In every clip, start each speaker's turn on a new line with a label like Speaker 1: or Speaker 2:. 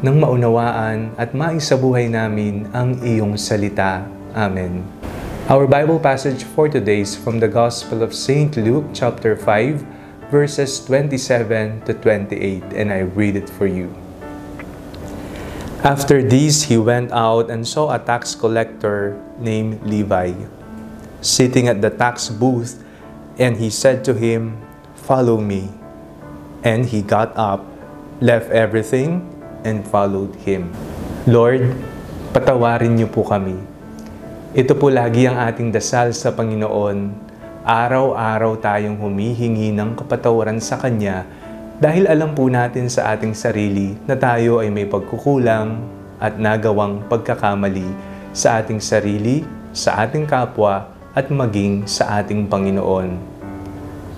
Speaker 1: nang maunawaan at maisabuhay namin ang iyong salita. Amen. Our Bible passage for today is from the Gospel of St. Luke chapter 5 verses 27 to 28 and I read it for you. After this, he went out and saw a tax collector named Levi sitting at the tax booth and he said to him, "Follow me." And he got up, left everything and followed Him. Lord, patawarin niyo po kami. Ito po lagi ang ating dasal sa Panginoon. Araw-araw tayong humihingi ng kapatawaran sa Kanya dahil alam po natin sa ating sarili na tayo ay may pagkukulang at nagawang pagkakamali sa ating sarili, sa ating kapwa, at maging sa ating Panginoon.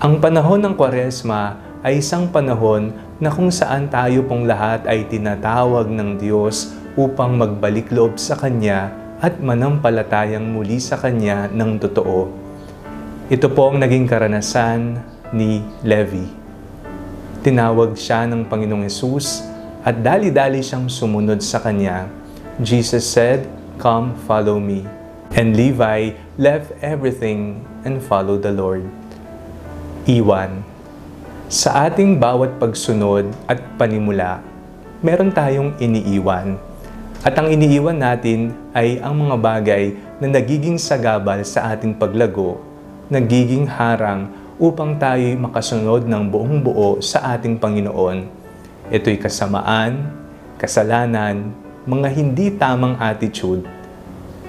Speaker 1: Ang panahon ng Kwaresma ay isang panahon na kung saan tayo pong lahat ay tinatawag ng Diyos upang magbalik loob sa Kanya at manampalatayang muli sa Kanya ng totoo. Ito po ang naging karanasan ni Levi. Tinawag siya ng Panginoong Yesus at dali-dali siyang sumunod sa Kanya. Jesus said, Come, follow me. And Levi left everything and followed the Lord. Iwan sa ating bawat pagsunod at panimula, meron tayong iniiwan. At ang iniiwan natin ay ang mga bagay na nagiging sagabal sa ating paglago, nagiging harang upang tayo'y makasunod ng buong buo sa ating Panginoon. Ito'y kasamaan, kasalanan, mga hindi tamang attitude.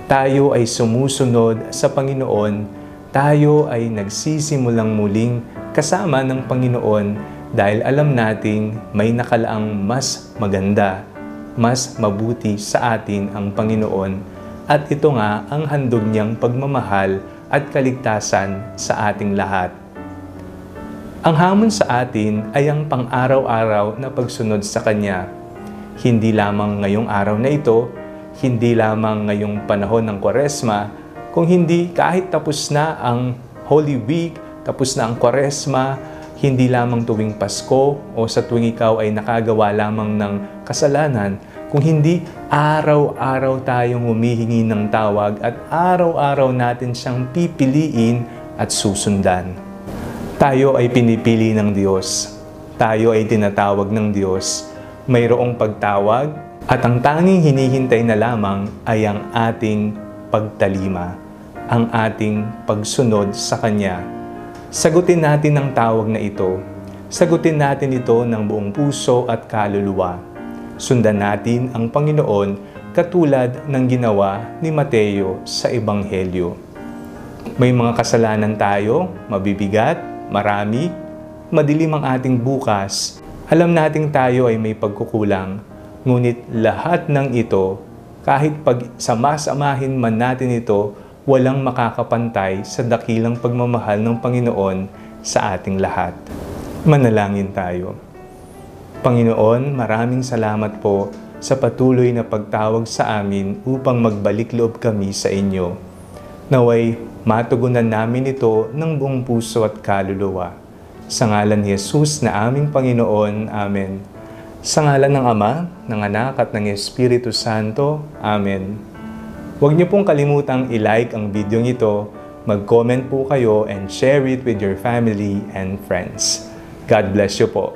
Speaker 1: Tayo ay sumusunod sa Panginoon, tayo ay nagsisimulang muling kasama ng Panginoon dahil alam nating may nakalaang mas maganda, mas mabuti sa atin ang Panginoon at ito nga ang handog niyang pagmamahal at kaligtasan sa ating lahat. Ang hamon sa atin ay ang pang-araw-araw na pagsunod sa Kanya. Hindi lamang ngayong araw na ito, hindi lamang ngayong panahon ng Kwaresma, kung hindi kahit tapos na ang Holy Week tapos na ang kwaresma, hindi lamang tuwing Pasko o sa tuwing ikaw ay nakagawa lamang ng kasalanan, kung hindi araw-araw tayong humihingi ng tawag at araw-araw natin siyang pipiliin at susundan. Tayo ay pinipili ng Diyos. Tayo ay tinatawag ng Diyos. Mayroong pagtawag at ang tanging hinihintay na lamang ay ang ating pagtalima, ang ating pagsunod sa Kanya Sagutin natin ang tawag na ito. Sagutin natin ito ng buong puso at kaluluwa. Sundan natin ang Panginoon katulad ng ginawa ni Mateo sa Ebanghelyo. May mga kasalanan tayo, mabibigat, marami, madilim ang ating bukas. Alam nating tayo ay may pagkukulang, ngunit lahat ng ito, kahit pag samasamahin man natin ito, walang makakapantay sa dakilang pagmamahal ng Panginoon sa ating lahat. Manalangin tayo. Panginoon, maraming salamat po sa patuloy na pagtawag sa amin upang magbalik loob kami sa inyo. Naway matugunan namin ito ng buong puso at kaluluwa. Sa ngalan ni Jesus na aming Panginoon. Amen. Sa ngalan ng Ama, ng Anak at ng Espiritu Santo. Amen. Huwag niyo pong kalimutang i-like ang video nito, mag-comment po kayo and share it with your family and friends. God bless you po.